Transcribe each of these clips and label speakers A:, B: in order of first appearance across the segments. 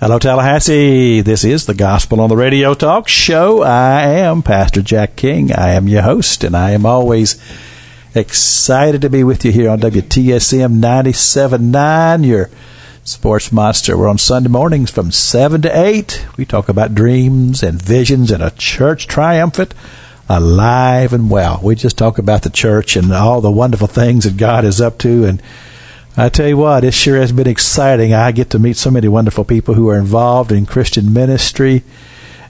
A: Hello, Tallahassee. This is the Gospel on the Radio Talk Show. I am Pastor Jack King. I am your host, and I am always excited to be with you here on WTSM 97.9, your sports monster. We're on Sunday mornings from 7 to 8. We talk about dreams and visions and a church triumphant, alive and well. We just talk about the church and all the wonderful things that God is up to and I tell you what, it sure has been exciting. I get to meet so many wonderful people who are involved in Christian ministry.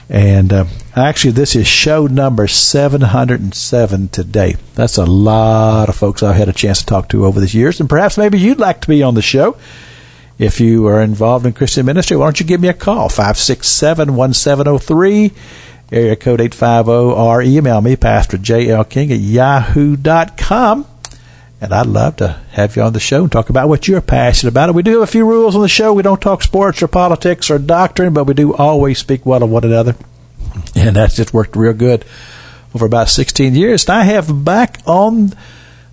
A: And uh, actually, this is show number 707 today. That's a lot of folks I've had a chance to talk to over the years. And perhaps maybe you'd like to be on the show. If you are involved in Christian ministry, why don't you give me a call? 567 1703, area code 850, or email me, Pastor J.L. King at yahoo.com. And I'd love to have you on the show and talk about what you're passionate about. We do have a few rules on the show. We don't talk sports or politics or doctrine, but we do always speak well of one another. And that's just worked real good over about 16 years. And I have back on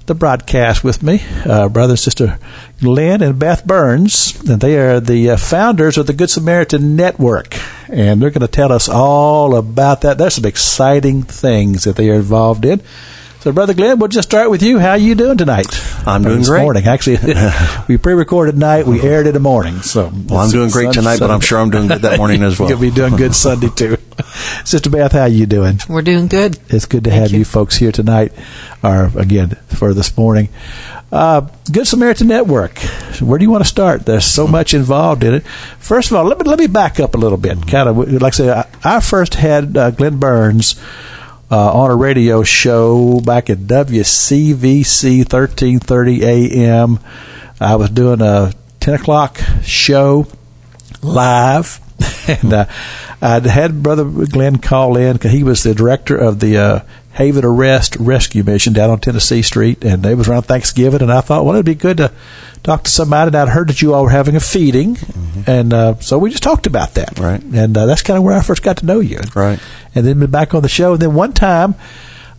A: the broadcast with me uh, brother and sister Glenn and Beth Burns. And they are the uh, founders of the Good Samaritan Network. And they're going to tell us all about that. There's some exciting things that they are involved in. So, Brother Glenn, we'll just start with you. How are you doing tonight?
B: I'm doing
A: this
B: great.
A: morning. Actually, we pre-recorded night. We aired in the morning. So,
B: well, I'm doing great tonight, but I'm sure I'm doing good that morning as well.
A: You'll be doing good Sunday too. Sister Beth, how are you doing?
C: We're doing good.
A: It's good to
C: Thank
A: have you.
C: you.
A: folks here tonight, or again for this morning. Uh, good Samaritan Network. Where do you want to start? There's so much involved in it. First of all, let me let me back up a little bit. Kind of like I say, I, I first had uh, Glenn Burns uh, on a radio show back at WCVC 1330 AM. I was doing a 10 o'clock show live. And uh, I'd had Brother Glenn call in because he was the director of the uh, Haven of Rest Rescue Mission down on Tennessee Street. And it was around Thanksgiving. And I thought, well, it'd be good to talk to somebody. And I'd heard that you all were having a feeding. And uh, so we just talked about that.
B: Mm-hmm. Right.
A: And uh, that's kind of where I first got to know you
B: Right.
A: and then been back on the show. And then one time,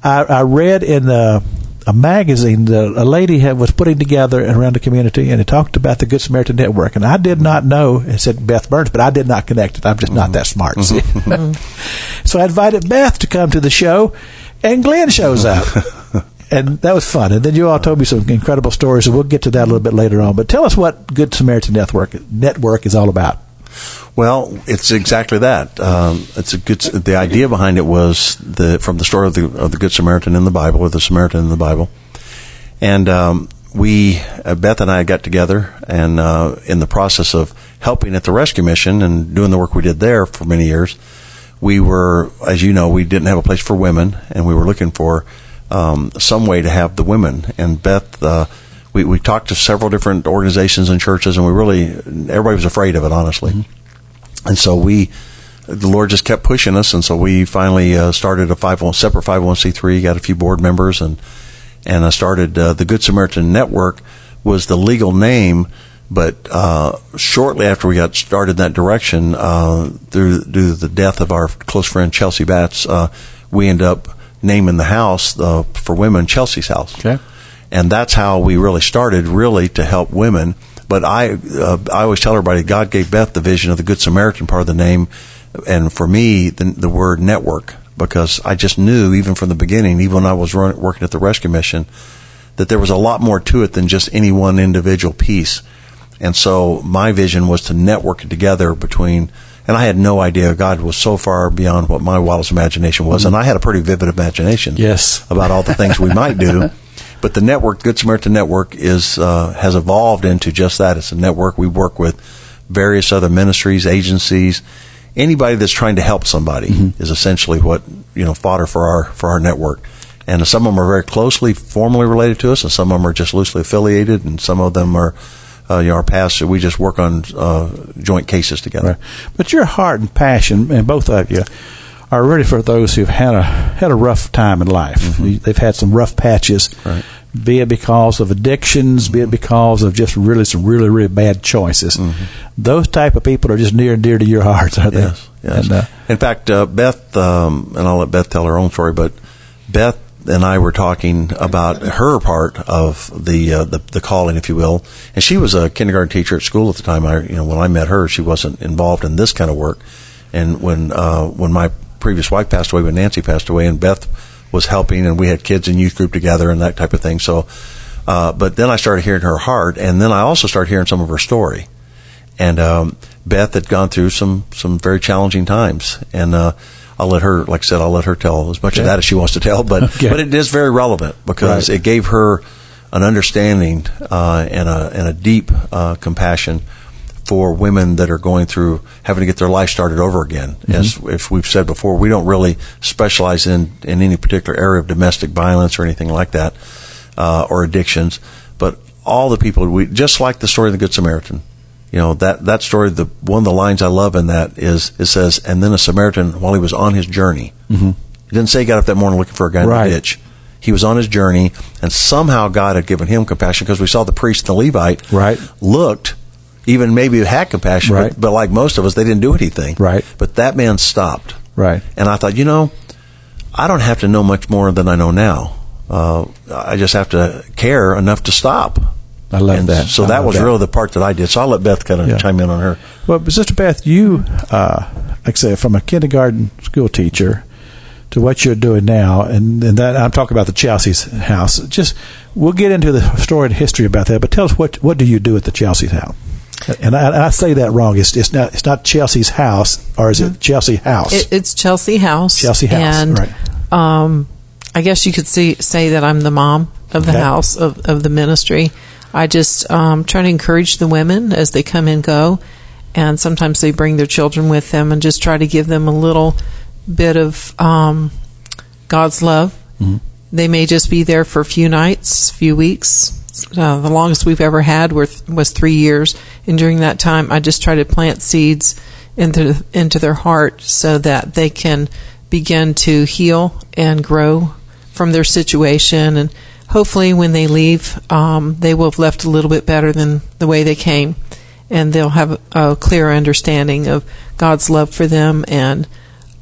A: I, I read in a, a magazine that a lady had, was putting together around the community, and it talked about the Good Samaritan Network. And I did not know it said Beth Burns, but I did not connect it. I'm just not that smart. see. so I invited Beth to come to the show, and Glenn shows up. And that was fun. And then you all told me some incredible stories, and we'll get to that a little bit later on. But tell us what Good Samaritan Network Network is all about.
B: Well, it's exactly that. Um, it's a good. The idea behind it was the from the story of the of the Good Samaritan in the Bible, or the Samaritan in the Bible, and um, we uh, Beth and I got together, and uh, in the process of helping at the rescue mission and doing the work we did there for many years, we were, as you know, we didn't have a place for women, and we were looking for um, some way to have the women. And Beth, uh, we we talked to several different organizations and churches, and we really everybody was afraid of it, honestly. And so we, the Lord just kept pushing us, and so we finally uh, started a five one separate five hundred one c three. Got a few board members, and and I started uh, the Good Samaritan Network was the legal name. But uh, shortly after we got started in that direction, uh, through, due to the death of our close friend Chelsea Batts, uh, we ended up naming the house uh, for women Chelsea's House
A: Okay.
B: and that's how we really started, really to help women. But I, uh, I always tell everybody, God gave Beth the vision of the Good Samaritan part of the name, and for me, the, the word network, because I just knew even from the beginning, even when I was run, working at the rescue mission, that there was a lot more to it than just any one individual piece. And so my vision was to network it together between, and I had no idea God was so far beyond what my wildest imagination was, and I had a pretty vivid imagination
A: Yes.
B: about all the things we might do. But the network, Good Samaritan Network, is uh, has evolved into just that. It's a network. We work with various other ministries, agencies, anybody that's trying to help somebody is essentially what you know fodder for our for our network. And some of them are very closely, formally related to us, and some of them are just loosely affiliated, and some of them are. Uh, you know, our past, we just work on uh, joint cases together.
A: Right. But your heart and passion, and both of you, are really for those who've had a had a rough time in life. They've had some rough patches,
B: Right.
A: be it because of addictions, be it because of just really some really really bad choices. Those type of people are just near and dear to your hearts, are they?
B: Yes, yes.
A: And, uh,
B: In fact, uh, Beth, um, and I'll let Beth tell her own story, but Beth and I were talking about her part of the, uh, the the calling, if you will. And she was a kindergarten teacher at school at the time. I, you know, when I met her, she wasn't involved in this kind of work. And when uh, when my previous wife passed away, when Nancy passed away, and Beth was helping, and we had kids in youth group together and that type of thing. So, uh, but then I started hearing her heart, and then I also started hearing some of her story. And um, Beth had gone through some some very challenging times, and uh, I'll let her, like I said, I'll let her tell as much
A: Okay.
B: of that as she wants to tell. But
A: Okay.
B: but it is very relevant because
A: Right.
B: it gave her an understanding uh, and a and a deep uh, compassion for women that are going through having to get their life started over again. As if we've said before, we don't really specialize in in any particular area of domestic violence or anything like that uh, or addictions, but all the people we just like the story of the Good Samaritan. You know that that story. The one of the lines I love in that is it says, "And then a Samaritan, while he was on his journey, mm-hmm. he didn't say he got up that morning looking for a guy in
A: Right.
B: the ditch. He was on his journey, and somehow God had given him compassion because we saw the priest and the Levite
A: Right.
B: looked, even maybe had compassion,
A: Right.
B: but, but like most of us, they didn't do anything.
A: Right.
B: But that man stopped.
A: Right.
B: And I thought, you know, I don't have to know much more than I know now. Uh, I just have to care enough to stop.
A: I love
B: And
A: that.
B: So
A: I
B: that was
A: that.
B: really the part that I did. So I'll let Beth kind of
A: Yeah.
B: chime in on her.
A: Well, but Sister Beth, you, uh, like I said, from a kindergarten school teacher to what you're doing now, and, and that I'm talking about the Chelsea's house. Just we'll get into the story and history about that, but tell us what what do you do at the Chelsea's house? And I, I say that wrong. It's it's not it's not Chelsea's house, or is it Chelsea House?
C: It, it's Chelsea House.
A: Chelsea House,
C: and
A: right.
C: um, I guess you could see, say that I'm the mom of the
A: Okay.
C: house of, of the ministry. I just um, try to encourage the women as they come and go, and sometimes they bring their children with them, and just try to give them a little bit of um, God's love.
A: Mm-hmm.
C: They may just be there for a few nights, few weeks. Uh, the longest we've ever had were, was three years, and during that time, I just try to plant seeds into into their heart so that they can begin to heal and grow from their situation, and hopefully, when they leave, um, they will have left a little bit better than the way they came, and they'll have a clearer understanding of God's love for them and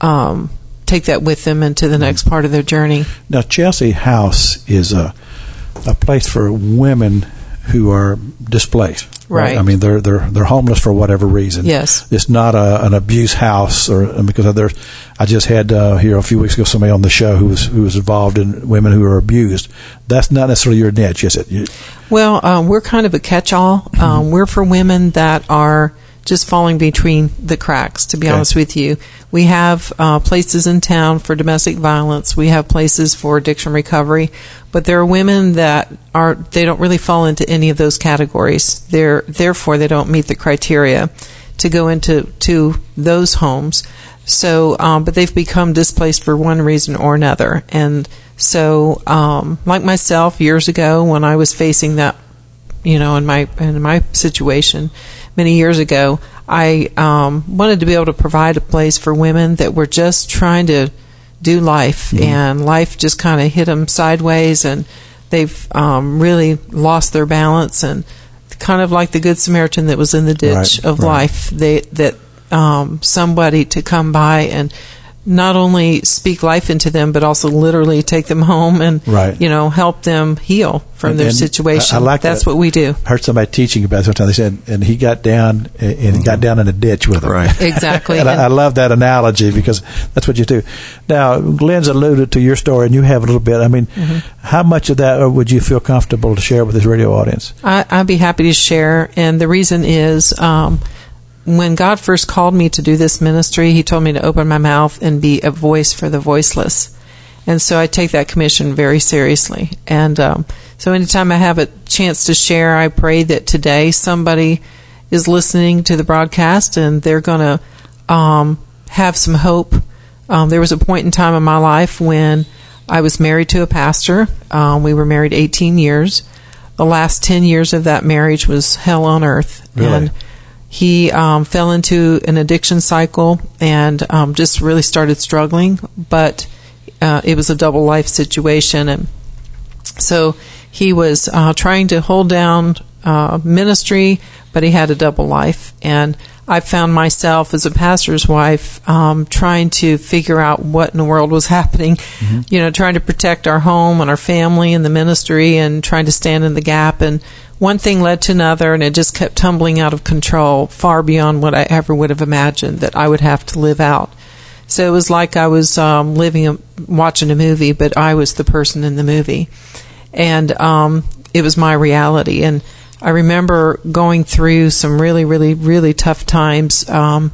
C: um, take that with them into the next part of their journey.
A: Now, Chelsea House is a a place for women who are displaced.
C: Right.
A: I mean, they're they're they're homeless for whatever reason.
C: Yes.
A: It's not a, an abuse house, or because there's. I just had uh, here a few weeks ago somebody on the show who was who was involved in women who are abused. That's not necessarily your niche, is it? You,
C: Well, um, we're kind of a catch-all. Um, we're for women that are just falling between the cracks. To be
A: Okay.
C: honest with you, we have uh, places in town for domestic violence. We have places for addiction recovery, but there are women that are they don't really fall into any of those categories. They're therefore they don't meet the criteria to go into to those homes. So, um, but they've become displaced for one reason or another, and so, um, like myself, years ago when I was facing that you know, in my in my situation many years ago, I um, wanted to be able to provide a place for women that were just trying to do life, and life just kind of hit them sideways, and they've um, really lost their balance, and kind of like the good Samaritan that was in the ditch
A: Right,
C: of
A: right.
C: life. They that um, somebody to come by and not only speak life into them, but also literally take them home and
A: Right.
C: you know help them heal from
A: And-
C: their
A: and
C: situation.
A: I- I like
C: That's
A: that.
C: what we do.
A: I heard somebody teaching about it sometime. They said, and he got down and and he got down in a ditch with him.
B: Right.
C: Exactly.
A: and I, I love that analogy because that's what you do. Now, Glenn's alluded to your story, and you have a little bit. I mean,
C: Mm-hmm.
A: how much of that would you feel comfortable to share with this radio audience?
C: I, I'd be happy to share. And the reason is um, when God first called me to do this ministry, He told me to open my mouth and be a voice for the voiceless. And so I take that commission very seriously. And um, so anytime I have a chance to share, I pray that today somebody is listening to the broadcast and they're going to um, have some hope. Um, there was a point in time in my life when I was married to a pastor. Um, we were married 18 years. The last 10 years of that marriage was hell on earth.
A: Really?
C: And he um, fell into an addiction cycle and um, just really started struggling. But uh, it was a double life situation, and so he was uh, trying to hold down uh, ministry, but he had a double life. And I found myself as a pastor's wife um, trying to figure out what in the world was happening. Mm-hmm. You know, trying to protect our home and our family and the ministry, and trying to stand in the gap. And one thing led to another, and it just kept tumbling out of control, far beyond what I ever would have imagined that I would have to live out. So it was like I was um, living, a, watching a movie, but I was the person in the movie, and um, it was my reality. And I remember going through some really, really, really tough times, um,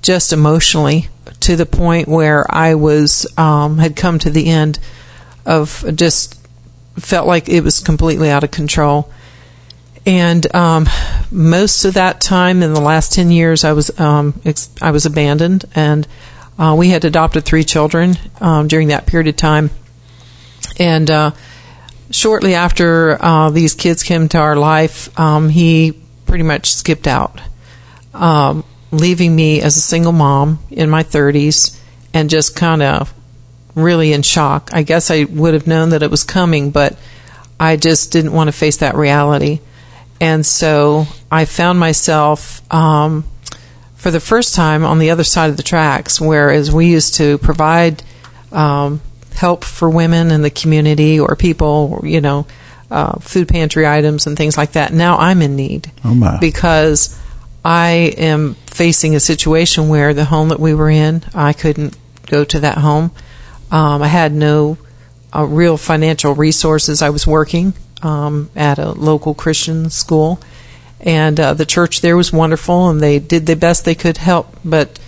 C: just emotionally, to the point where I was um, had come to the end of just felt like it was completely out of control. And um, most of that time in the last ten years, I was um, ex- I was abandoned, and uh, we had adopted three children um, during that period of time, and uh, shortly after uh, these kids came to our life, um, he pretty much skipped out, um, leaving me as a single mom in my 30s and just kind of really in shock. I guess I would have known that it was coming, but I just didn't want to face that reality. And so I found myself um, for the first time on the other side of the tracks, whereas we used to provide um, help for women in the community or people, you know, uh, food pantry items and things like that. Now I'm in need
A: oh
C: because I am facing a situation where the home that we were in, I couldn't go to that home. Um, I had no uh, real financial resources. I was working um, at a local Christian school, and uh, the church there was wonderful, and they did the best they could help. But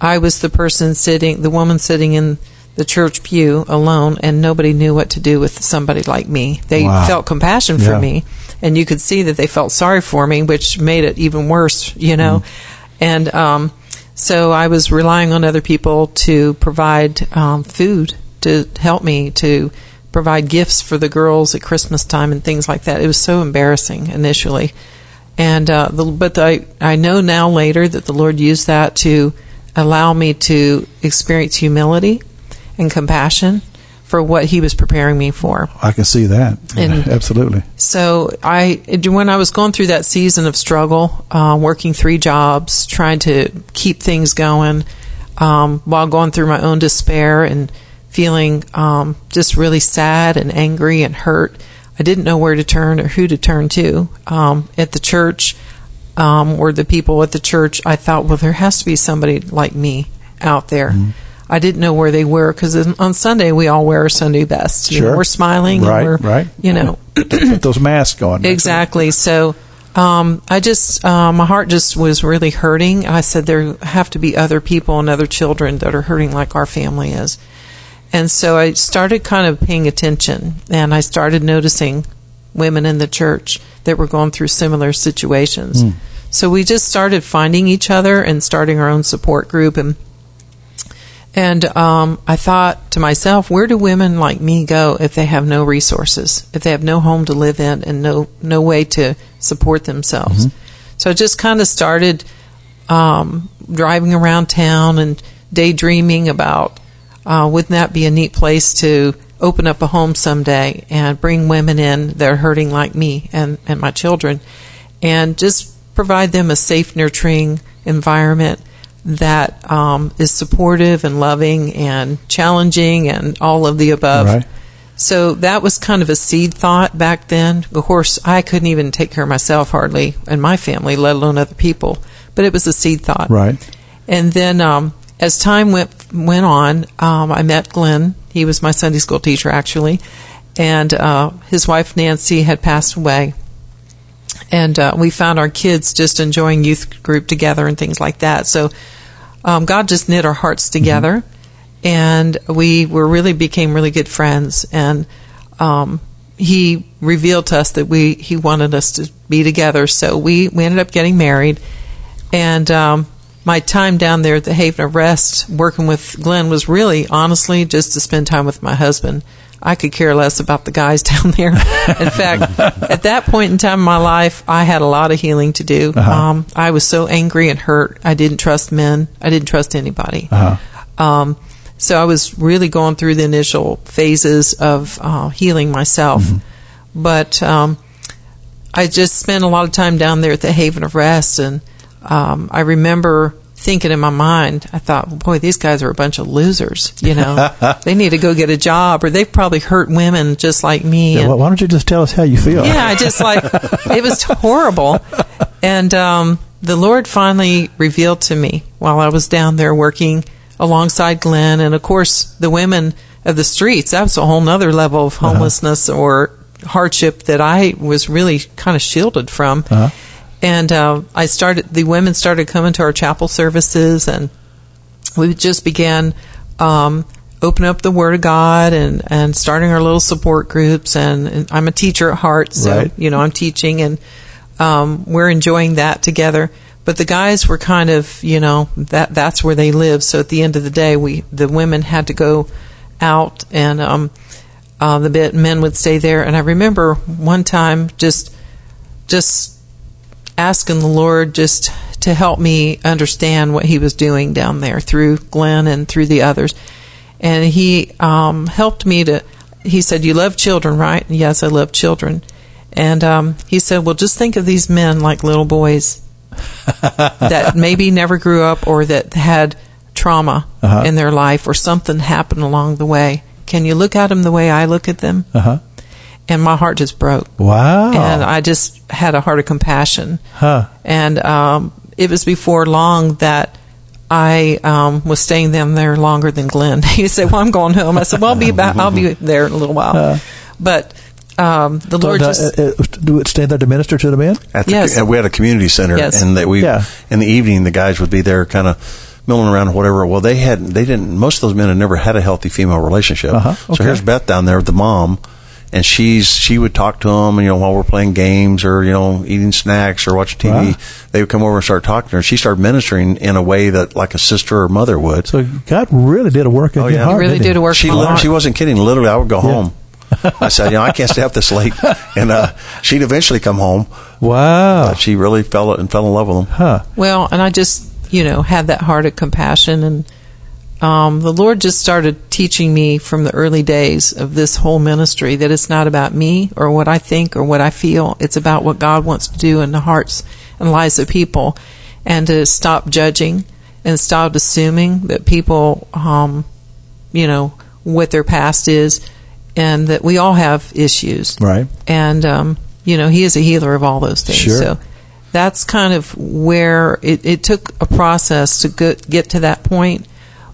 C: I was the person sitting, the woman sitting in the church pew alone, and nobody knew what to do with somebody like me. They wow. felt compassion for yeah. me, and you could see that they felt sorry for me, which made it even worse, you know. Mm. And um, so I was relying on other people to provide um, food to help me to provide gifts for the girls at Christmas time and things like that. It was so embarrassing initially, and uh, the, but I I know now later that the Lord used that to allow me to experience humility and compassion for what he was preparing me for.
A: I can see that. And Absolutely.
C: So I, when I was going through that season of struggle, uh, working three jobs, trying to keep things going, um, while going through my own despair and feeling um, just really sad and angry and hurt, I didn't know where to turn or who to turn to. Um, at the church, um, or the people at the church, I thought, well, there has to be somebody like me out there. Mm-hmm I didn't know where they were because on Sunday we all wear our Sunday best.
A: Sure.
C: Know, we're smiling.
A: Right,
C: we're,
A: right.
C: You know,
A: put those masks on.
C: Exactly. So um, I just, uh, my heart just was really hurting. I said there have to be other people and other children that are hurting like our family is. And so I started kind of paying attention and I started noticing women in the church that were going through similar situations. Mm. So we just started finding each other and starting our own support group and and um, I thought to myself, where do women like me go if they have no resources, if they have no home to live in and no no way to support themselves? Mm-hmm. So I just kind of started um, driving around town and daydreaming about uh, wouldn't that be a neat place to open up a home someday and bring women in that are hurting like me and, and my children and just provide them a safe, nurturing environment that um, is supportive and loving and challenging and all of the above.
A: Right.
C: So that was kind of a seed thought back then. Of course, I couldn't even take care of myself hardly and my family, let alone other people. But it was a seed thought.
A: Right.
C: And then um, as time went went on, um, I met Glenn. He was my Sunday school teacher actually, and uh, his wife Nancy had passed away and uh, we found our kids just enjoying youth group together and things like that. So um, God just knit our hearts mm-hmm. together, mm-hmm. and we were really became really good friends. And um, He revealed to us that we He wanted us to be together. So we we ended up getting married, and um, my time down there at the Haven of Rest working with Glenn was really honestly just to spend time with my husband. I could care less about the guys down there. In fact, at that point in time in my life, I had a lot of healing to do. Uh-huh. Um, I was so angry and hurt. I didn't trust men. I didn't trust anybody.
A: Uh-huh.
C: Um, so I was really going through the initial phases of uh, healing myself. Mm-hmm. But um, I just spent a lot of time down there at the Haven of Rest, and um, I remember thinking in my mind, I thought, boy, these guys are a bunch of losers. You know, they need to go get a job, or they've probably hurt women just like me.
A: Yeah,
C: and-
A: well, why don't you just tell us how you feel?
C: yeah, I just like it was horrible. And um, the Lord finally revealed to me while I was down there working alongside Glenn, and of course the women of the streets. That was a whole nother level of homelessness or hardship that I was really kind of shielded from.
A: Uh-huh.
C: And uh, I started. The women started coming to our chapel services, and we just began um, opening up the Word of God and, and starting our little support groups. And, and I'm a teacher at heart, so
A: Right.
C: you know I'm teaching, and um, we're enjoying that together. But the guys were kind of, you know, that that's where they live. So at the end of the day, we the women had to go out, and um, uh, the bit men would stay there. And I remember one time just just asking the Lord just to help me understand what He was doing down there through Glenn and through the others. And He um, helped me to. He said, "You love children, right?" And yes, I love children. And um, he said, "Well, just think of these men like little boys that maybe never grew up or that had trauma
A: Uh-huh.
C: in their life or something happened along the way. Can you look at them the way I look at them?"
A: Uh huh.
C: And my heart just broke
A: Wow.
C: and I just had a heart of compassion.
A: huh.
C: And um, it was before long that I um, was staying them there longer than Glenn. He said, "Well, I'm going home." I said, "Well, I'll be back. I'll be there in a little while." but um, the Lord
A: So, uh,
C: just
A: uh, uh, do it stay there to minister to the men?
B: At the,
C: Yes.
B: we had a community center,
C: Yes.
B: and that we
A: Yeah.
B: in the evening the guys would be there, kind of milling around or whatever. Well, they had they didn't. Most of those men had never had a healthy female relationship.
A: Uh-huh. Okay.
B: So here's Beth down there, the mom, and she's she would talk to them, you know, while we're playing games or you know eating snacks or watching TV.
A: Wow.
B: They would come over and start talking to her. She started ministering in a way that like a sister or mother would.
A: So God really did a work in
B: Oh,
A: your heart.
C: He really
A: didn't
C: did a work
B: She
C: in my heart.
B: she wasn't kidding. Literally, I would go home. I said, you know, I can't stay up this late, and uh, she'd eventually come home.
A: Wow.
B: But she really fell and fell in love with him.
A: Huh.
C: Well, and I just, you know, had that heart of compassion. And um, the Lord just started teaching me from the early days of this whole ministry that it's not about me or what I think or what I feel. It's about what God wants to do in the hearts and lives of people. And to stop judging and stop assuming that people, um, you know, what their past is and that we all have issues
A: Right.
C: and um, you know he is a healer of all those things.
A: Sure.
C: So that's kind of where it, it took a process to get, get to that point,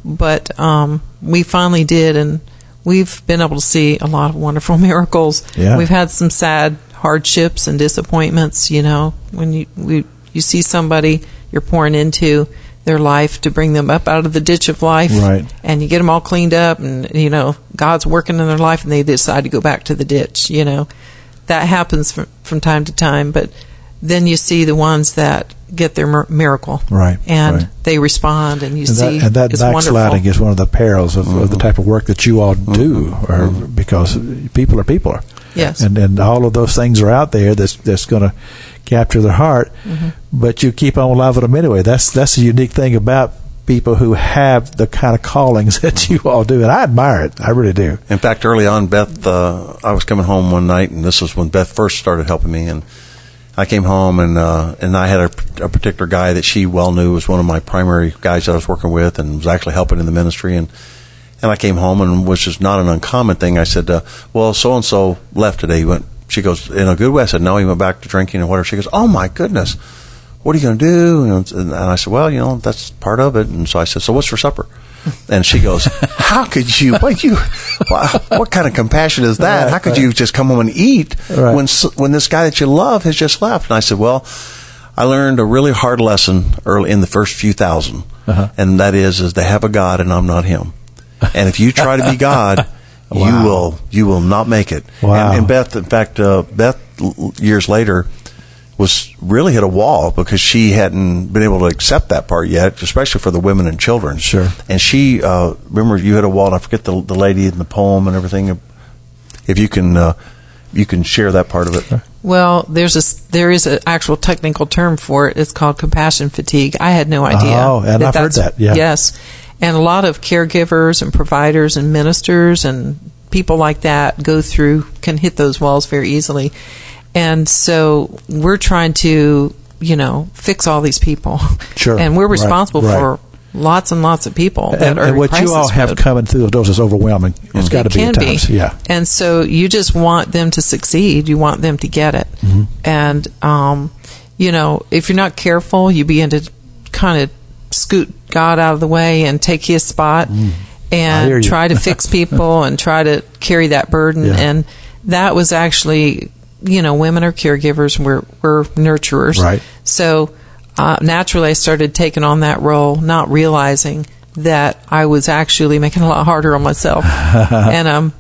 C: but um, we finally did, and we've been able to see a lot of wonderful miracles.
A: Yeah.
C: We've had some sad hardships and disappointments. You know, when you we, you see somebody you're pouring into their life to bring them up out of the ditch of life,
A: Right.
C: and you get them all cleaned up and you know god's working in their life and they decide to go back to the ditch you know that happens from, from time to time but then you see the ones that get their miracle
A: Right,
C: and
A: right.
C: they respond and you
A: And
C: see
A: that, and that
C: it's
A: backsliding
C: wonderful.
A: is one of the perils of, of the type of work that you all do, or because people are people.
C: Yes.
A: And and all of those things are out there that's that's going to capture their heart,
C: Mm-hmm.
A: but you keep on loving them anyway. That's that's the unique thing about people who have the kind of callings that you all do, and I admire it. I really do.
B: In fact, early on, Beth, uh, I was coming home one night, and this was when Beth first started helping me. And I came home, and uh, and I had a, a particular guy that she well knew was one of my primary guys that I was working with, and was actually helping in the ministry. And and I came home, and which is not an uncommon thing. I said, uh, "Well, so and so left today. He went." She goes, "In a good way." I said, "No, he went back to drinking or whatever." She goes, "Oh my goodness." What are you going to do? Know, and I said, "Well, you know, that's part of it." And so I said, "So what's for supper?" And she goes, "How could you? What you? What, kind of compassion is that?
A: Right,
B: How could
A: right.
B: you just come home and eat
A: Right.
B: when when this guy that you love has just left?" And I said, "Well, I learned a really hard lesson early in the first few 1000
A: Uh-huh.
B: and that is, is they have a God and I'm not him. And if you try to be God, you will you will not make it.
A: Wow.
B: And, and Beth, in fact, uh, Beth years later was really hit a wall because she hadn't been able to accept that part yet, especially for the women and children.
A: Sure.
B: And she, uh, remember, you hit a wall. And I forget the the lady in the poem and everything. If you can, uh, you can share that part of it.
C: well there's a s- there is an actual technical term for it it's called compassion fatigue i had no idea
A: Oh, and I've heard that, yeah.
C: yes and a lot of caregivers and providers and ministers and people like that go through can hit those walls very easily and so we're trying to you know, fix all these people.
A: Sure.
C: And we're responsible
A: right.
C: for lots and lots of people that
A: and,
C: are
A: and what you all have coming through those is overwhelming. It's got to
C: It
A: be at times. Yeah.
C: And so you just want them to succeed. You want them to get it.
A: Mm-hmm.
C: And, um, you know, if you're not careful, you begin to kind of scoot God out of the way and take his spot
A: Mm.
C: And try to fix people and try to carry that burden.
A: Yeah.
C: And that was actually, you know, women are caregivers, we're, we're nurturers.
A: Right.
C: So uh, naturally, I started taking on that role, not realizing that I was actually making it a lot harder on myself. and um,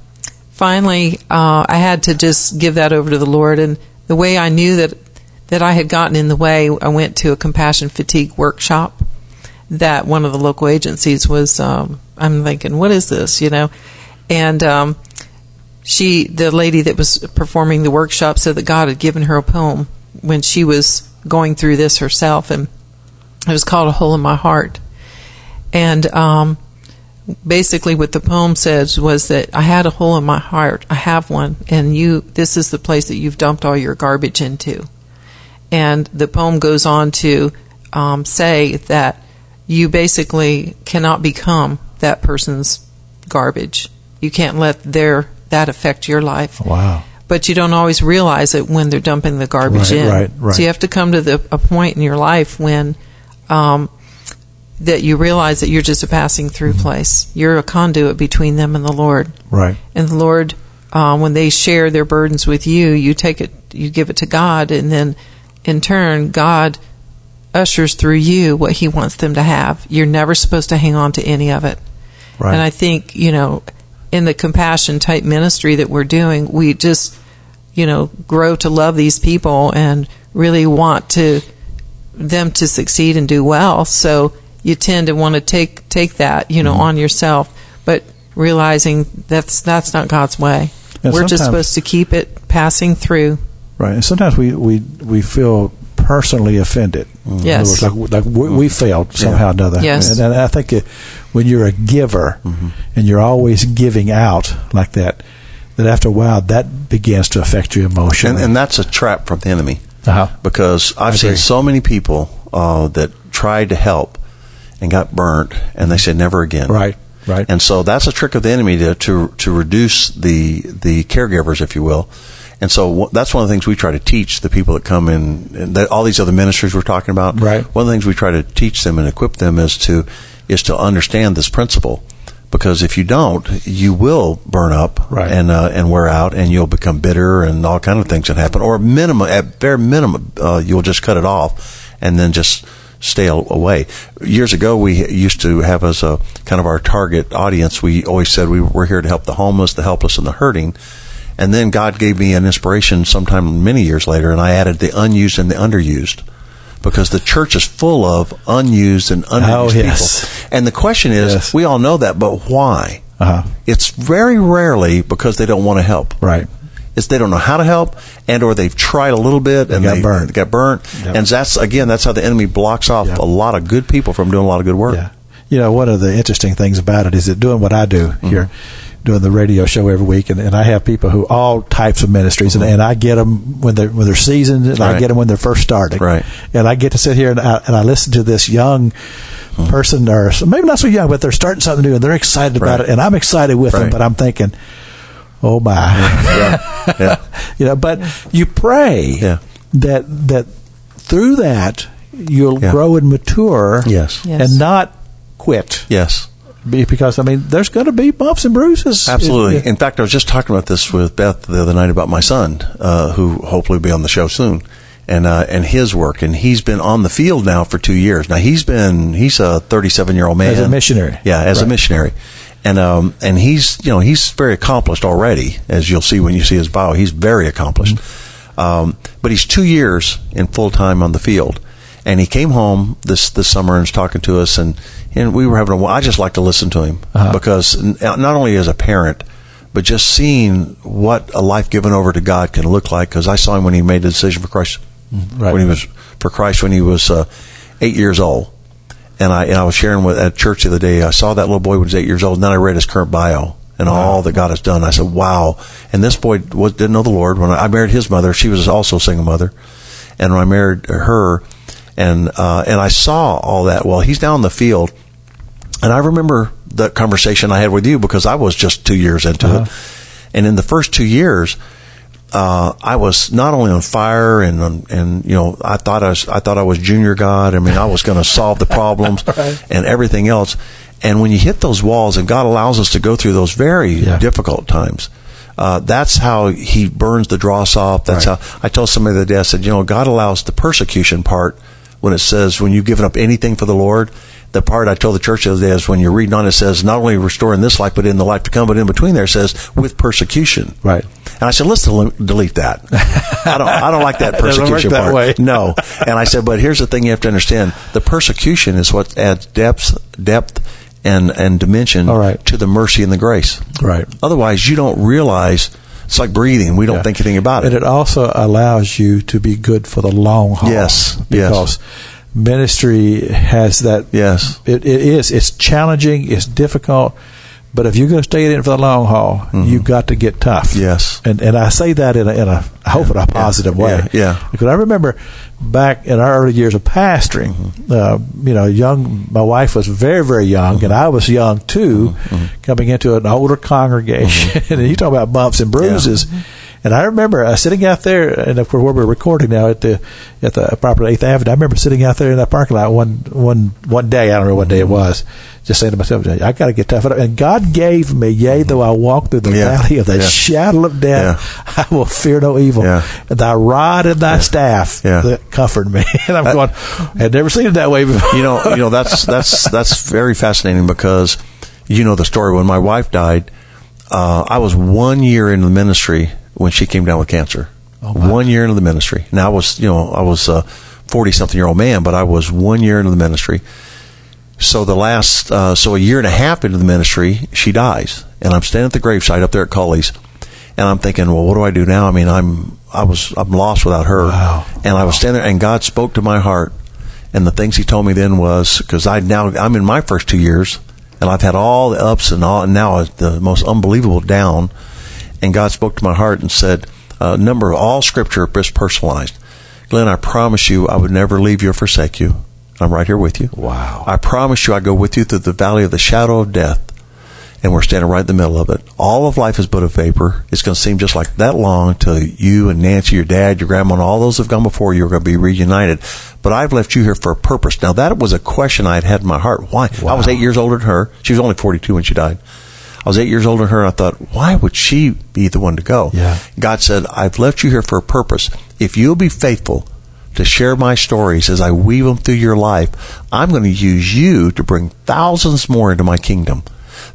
C: finally, uh, I had to just give that over to the Lord. And the way I knew that that I had gotten in the way, I went to a compassion fatigue workshop that one of the local agencies was. Um, I'm thinking, what is this? You know, and um, she, the lady that was performing the workshop, said that God had given her a poem when she was going through this herself, and it was called "A Hole in My Heart." And um, basically, what the poem says was that I had a hole in my heart. I have one, and you. This is the place that you've dumped all your garbage into. And the poem goes on to um, say that you basically cannot become that person's garbage. You can't let their that affect your life.
A: Wow.
C: But you don't always realize it when they're dumping the garbage
A: Right,
C: in.
A: right, right.
C: So you have to come to the, a point in your life when um, that you realize that you're just a passing through
A: Mm-hmm.
C: place. You're a conduit between them and the Lord.
A: Right.
C: And the Lord, uh, when they share their burdens with you, you take it, you give it to God, and then in turn, God ushers through you what He wants them to have. You're never supposed to hang on to any of it.
A: Right.
C: And I think, you know, in the compassion type ministry that we're doing, we just, you know, grow to love these people and really want to them to succeed and do well. So you tend to want to take take that, you know,
A: Mm-hmm.
C: on yourself, but realizing that's that's not God's way.
A: And
C: we're just supposed to keep it passing through.
A: Right. And sometimes we, we, we feel personally offended. In
C: Yes.
A: like, like we, we failed somehow or another.
C: Yes.
A: And, and I think it, when you're a giver and you're always giving out like that, that after a while that begins to affect your emotionally.
B: And, and that's a trap from the enemy.
A: Uh-huh.
B: Because I've seen so many people uh, that tried to help and got burnt, and they said never again.
A: right. Right.
B: And so that's a trick of the enemy to to, to reduce the the caregivers, if you will. And so wh- that's one of the things we try to teach the people that come in, and that, all these other ministries we're talking about.
A: Right.
B: One of the things we try to teach them and equip them is to is to understand this principle, because if you don't, you will burn up
A: Right.
B: and uh, and wear out, and you'll become bitter and all kind of things that happen. Or minimum, at bare minimum, uh, you'll just cut it off, and then just stay away. Years ago, we used to have as a kind of our target audience. We always said we were here to help the homeless, the helpless, and the hurting. And then God gave me an inspiration sometime many years later, and I added the unused and the underused. Because the church is full of unused and underused
A: Oh, yes.
B: people. And the question is,
A: Yes.
B: we all know that, but why?
A: Uh-huh.
B: It's very rarely because they don't want to help.
A: Right.
B: It's they don't know how to help, and or they've tried a little bit and they
A: got
B: they
A: burnt.
B: got burnt.
A: Yep.
B: And that's again, that's how the enemy blocks off
A: Yep.
B: a lot of good people from doing a lot of good work.
A: Yeah. You know, one of the interesting things about it is that doing what I do
B: Mm-hmm.
A: here, doing the radio show every week, and, and I have people who all types of ministries, and, and I get them when they're when they're seasoned, and I get them when they're first starting.
B: Right.
A: And I get to sit here and I, and I listen to this young hmm. person, or s- maybe not so young, but they're starting something new, and they're excited about
B: Right.
A: it, and I'm excited with them, but I'm thinking, oh my,
B: yeah, yeah.
A: you know. But you pray
B: Yeah.
A: that that through that you'll
B: Yeah.
A: grow and mature,
B: Yes.
C: Yes.
A: and not quit.
B: Yes.
A: Be- Because I mean, there's going to be bumps and bruises.
B: Absolutely. In fact, I was just talking about this with Beth the other night about my son, uh, who hopefully will be on the show soon, and uh, and his work. And he's been on the field now for two years. Now he's been he's a 37 year old man
A: As a missionary.
B: Yeah, as a missionary. And um and he's you know he's very accomplished already, as you'll see when you see his bio. He's very accomplished.
A: Mm-hmm.
B: Um, but he's two years in full time on the field, and he came home this this summer and was talking to us, and and we were having a. I just like to listen to him
A: Uh-huh.
B: because not only as a parent, but just seeing what a life given over to God can look like. Because I saw him when he made the decision for Christ,
A: Mm-hmm. Right.
B: when he was for Christ when he was uh, eight years old. And I, and I was sharing with at church the other day. I saw that little boy when he was eight years old, and then I read his current bio and all that God has done. I said, "Wow!" And this boy was, didn't know the Lord. When I, I married his mother, she was also a single mother, and when I married her, and uh, and I saw all that. Well, he's down in the field, and I remember the conversation I had with you because I was just two years into
A: Uh-huh.
B: it, and in the first two years. Uh, I was not only on fire and and you know I thought I was I thought I was junior God. I mean I was going to solve the problems and everything else. And when you hit those walls, and God allows us to go through those very
A: Yeah.
B: difficult times, uh, that's how He burns the dross off. That's
A: Right.
B: how I told somebody the other day. I said, you know, God allows the persecution part when it says when you've given up anything for the Lord. The part I told the church the other day is when you're reading on it says not only restoring this life but in the life to come, but in between there it says with persecution.
A: Right.
B: And I said, let's del- delete that. I don't, I don't like that
A: It doesn't work
B: persecution
A: that
B: part.
A: way.
B: No. And I said, but here's the thing you have to understand: the persecution is what adds depth, depth, and and dimension
A: right.
B: to the mercy and the grace.
A: Right.
B: Otherwise, you don't realize. It's like breathing. We don't
A: Yeah.
B: think anything about it.
A: And
B: it.
A: also allows you to be good for the long haul.
B: Yes, yes.
A: Because ministry has that.
B: Yes.
A: It, it is. It's challenging. It's difficult. But if you're going to stay in it for the long haul, you've got to get tough.
B: Mm-hmm. Yes.
A: And and I say that in a, in a I hope in a positive way.
B: Yeah, yeah.
A: Because I remember back in our early years of pastoring,
B: Mm-hmm.
A: uh, you know, young. My wife was very very young, and I was young too,
B: Mm-hmm.
A: coming into an older congregation. and you talk about bumps and bruises. And I remember uh, sitting out there, and of course, where we're recording now at the at the property Eighth Avenue. I remember sitting out there in that parking lot one one one day. I don't remember what day it was. Just saying to myself, I got to get tough. And God gave me, yea, though I walk through the
B: Yeah.
A: valley of the
B: Yeah.
A: shadow of death, I will fear no evil.
B: Yeah.
A: Thy rod and thy staff
B: Yeah.
A: that comfort me. And I'm going, I had never seen it that way before.
B: you know, you know that's that's that's very fascinating because you know the story. When my wife died, uh, I was one year into the ministry when she came down with cancer. one year into the ministry. Now I was, you know, I was a forty something year old man, but I was one year into the ministry. So the last, uh, so a year and a half into the ministry, she dies, and I'm standing at the gravesite up there at Culley's, and I'm thinking, well, what do I do now? I mean, I'm, I was, I'm lost without her,
A: Wow.
B: and I was standing there, and God spoke to my heart, and the things He told me then was because I now I'm in my first two years, and I've had all the ups and all, and now the most unbelievable down, and God spoke to my heart and said, uh, number of all Scripture is personalized. Glenn, I promise you, I would never leave you or forsake you. I'm right here with you.
A: Wow.
B: I promise you, I go with you through the valley of the shadow of death, and we're standing right in the middle of it. All of life is but a vapor. It's going to seem just like that long until you and Nancy, your dad, your grandma, and all those have gone before you are going to be reunited. But I've left you here for a purpose. Now, that was a question I had had in my heart. Why? I was eight years older than her. She was only 42 when she died. I was eight years older than her, and I thought, why would she be the one to go?
A: Yeah.
B: God said, I've left you here for a purpose. If you'll be faithful to share my stories as I weave them through your life, I'm going to use you to bring thousands more into my kingdom.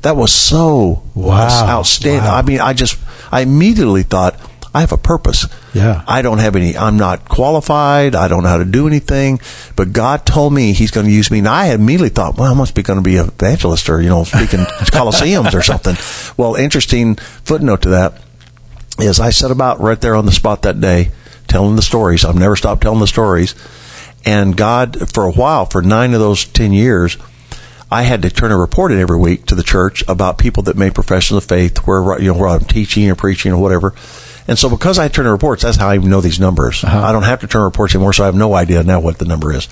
B: That was so
A: Wow.
B: outstanding.
A: Wow.
B: I mean, I just, I immediately thought, I have a purpose.
A: Yeah.
B: I don't have any, I'm not qualified. I don't know how to do anything. But God told me He's going to use me. And I immediately thought, well, I must be going to be an evangelist or, you know, speaking coliseums or something. Well, interesting footnote to that is I set about right there on the spot that day telling the stories. I've never stopped telling the stories. And God, for a while, for nine of those ten years, I had to turn a report in every week to the church about people that made professions of faith, where you know where I'm teaching or preaching or whatever. And so, because I turn the reports, that's how I know these numbers. Uh-huh. I don't have to turn reports anymore, so I have no idea now what the number is.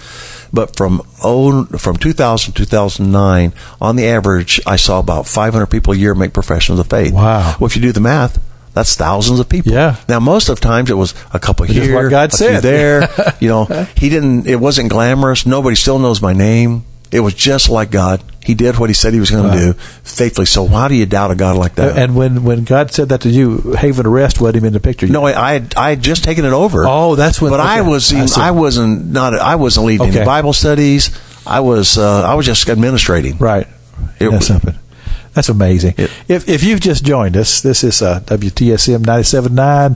B: But from oh, from 2000 to 2009, on the average, I saw about 500 people a year make professions of faith.
A: Wow.
B: Well, if you do the math, that's thousands of people.
A: Yeah.
B: Now, most of the times it was a couple
A: Which
B: here,
A: what God
B: a few
A: said.
B: there. you know, he didn't. It wasn't glamorous. Nobody still knows my name. It was just like God. He did what he said he was going to do faithfully. So why do you doubt a God like that?
A: And when, when God said that to you, Haven of Rest wasn't even in the picture.
B: no, I I had, I had just taken it over.
A: Oh, that's when-
B: But I was
A: I.
B: I, wasn't not I wasn't leading
A: Okay.
B: any Bible studies. I was uh, I was just administrating.
A: Right.
B: It
A: That's something. That's amazing.
B: It-
A: if if you've just joined us, this is uh, WTSM 97.9,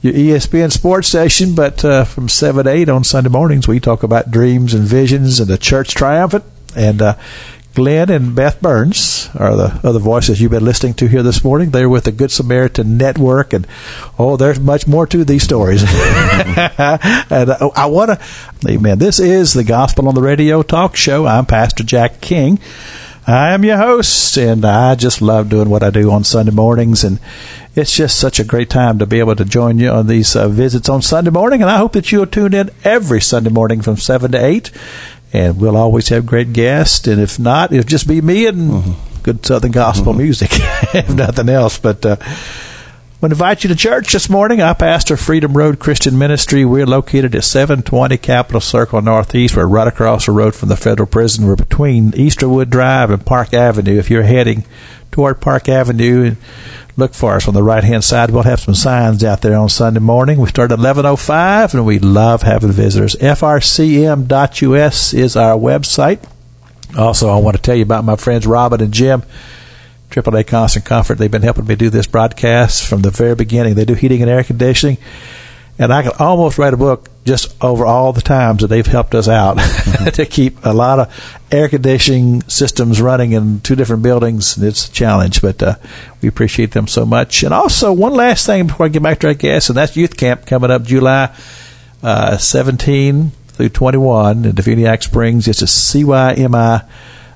A: your ESPN sports station. But uh, from seven to eight on Sunday mornings, we talk about dreams and visions and the church triumphant. And uh, Glenn and Beth Burns are the other voices you've been listening to here this morning. They're with the Good Samaritan Network, and oh, there's much more to these stories. and uh, I want to, Amen. This is the Gospel on the Radio talk show. I'm Pastor Jack King. I am your host, and I just love doing what I do on Sunday mornings, and it's just such a great time to be able to join you on these uh, visits on Sunday morning, and I hope that you'll tune in every Sunday morning from 7 to 8, and we'll always have great guests, and if not, it'll just be me and mm-hmm. good Southern gospel mm-hmm. music, if nothing else, but... Uh, to invite you to church this morning. I pastor Freedom Road Christian Ministry. We're located at 720 Capitol Circle Northeast. We're right across the road from the federal prison. We're between Easterwood Drive and Park Avenue. If you're heading toward Park Avenue, look for us on the right hand side. We'll have some signs out there on Sunday morning. We start at 11:05, and we love having visitors. frcm.us is our website. Also, I want to tell you about my friends Robin and Jim AAA Constant Comfort. They've been helping me do this broadcast from the very beginning. They do heating and air conditioning. And I can almost write a book just over all the times that they've helped us out mm-hmm. to keep a lot of air conditioning systems running in two different buildings. It's a challenge, but uh, we appreciate them so much. And also, one last thing before I get back to our guests, and that's youth camp coming up July uh, 17 through 21 in DeFuniak Springs. It's a CYMI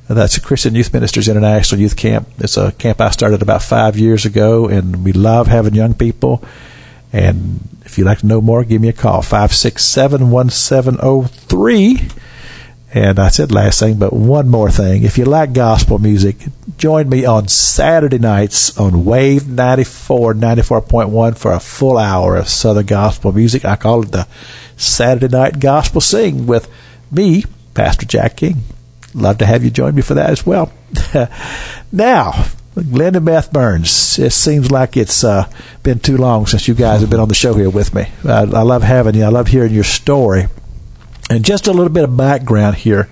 A: that's a Christian Youth Ministers International Youth Camp. It's a camp I started about five years ago, and we love having young people. And if you'd like to know more, give me a call, 567 1703. And I said last thing, but one more thing. If you like gospel music, join me on Saturday nights on Wave 94, 94.1 for a full hour of Southern gospel music. I call it the Saturday Night Gospel Sing with me, Pastor Jack King love to have you join me for that as well. now, Glenn and Beth Burns. It seems like it's uh, been too long since you guys have been on the show here with me. I, I love having you. I love hearing your story. And just a little bit of background here.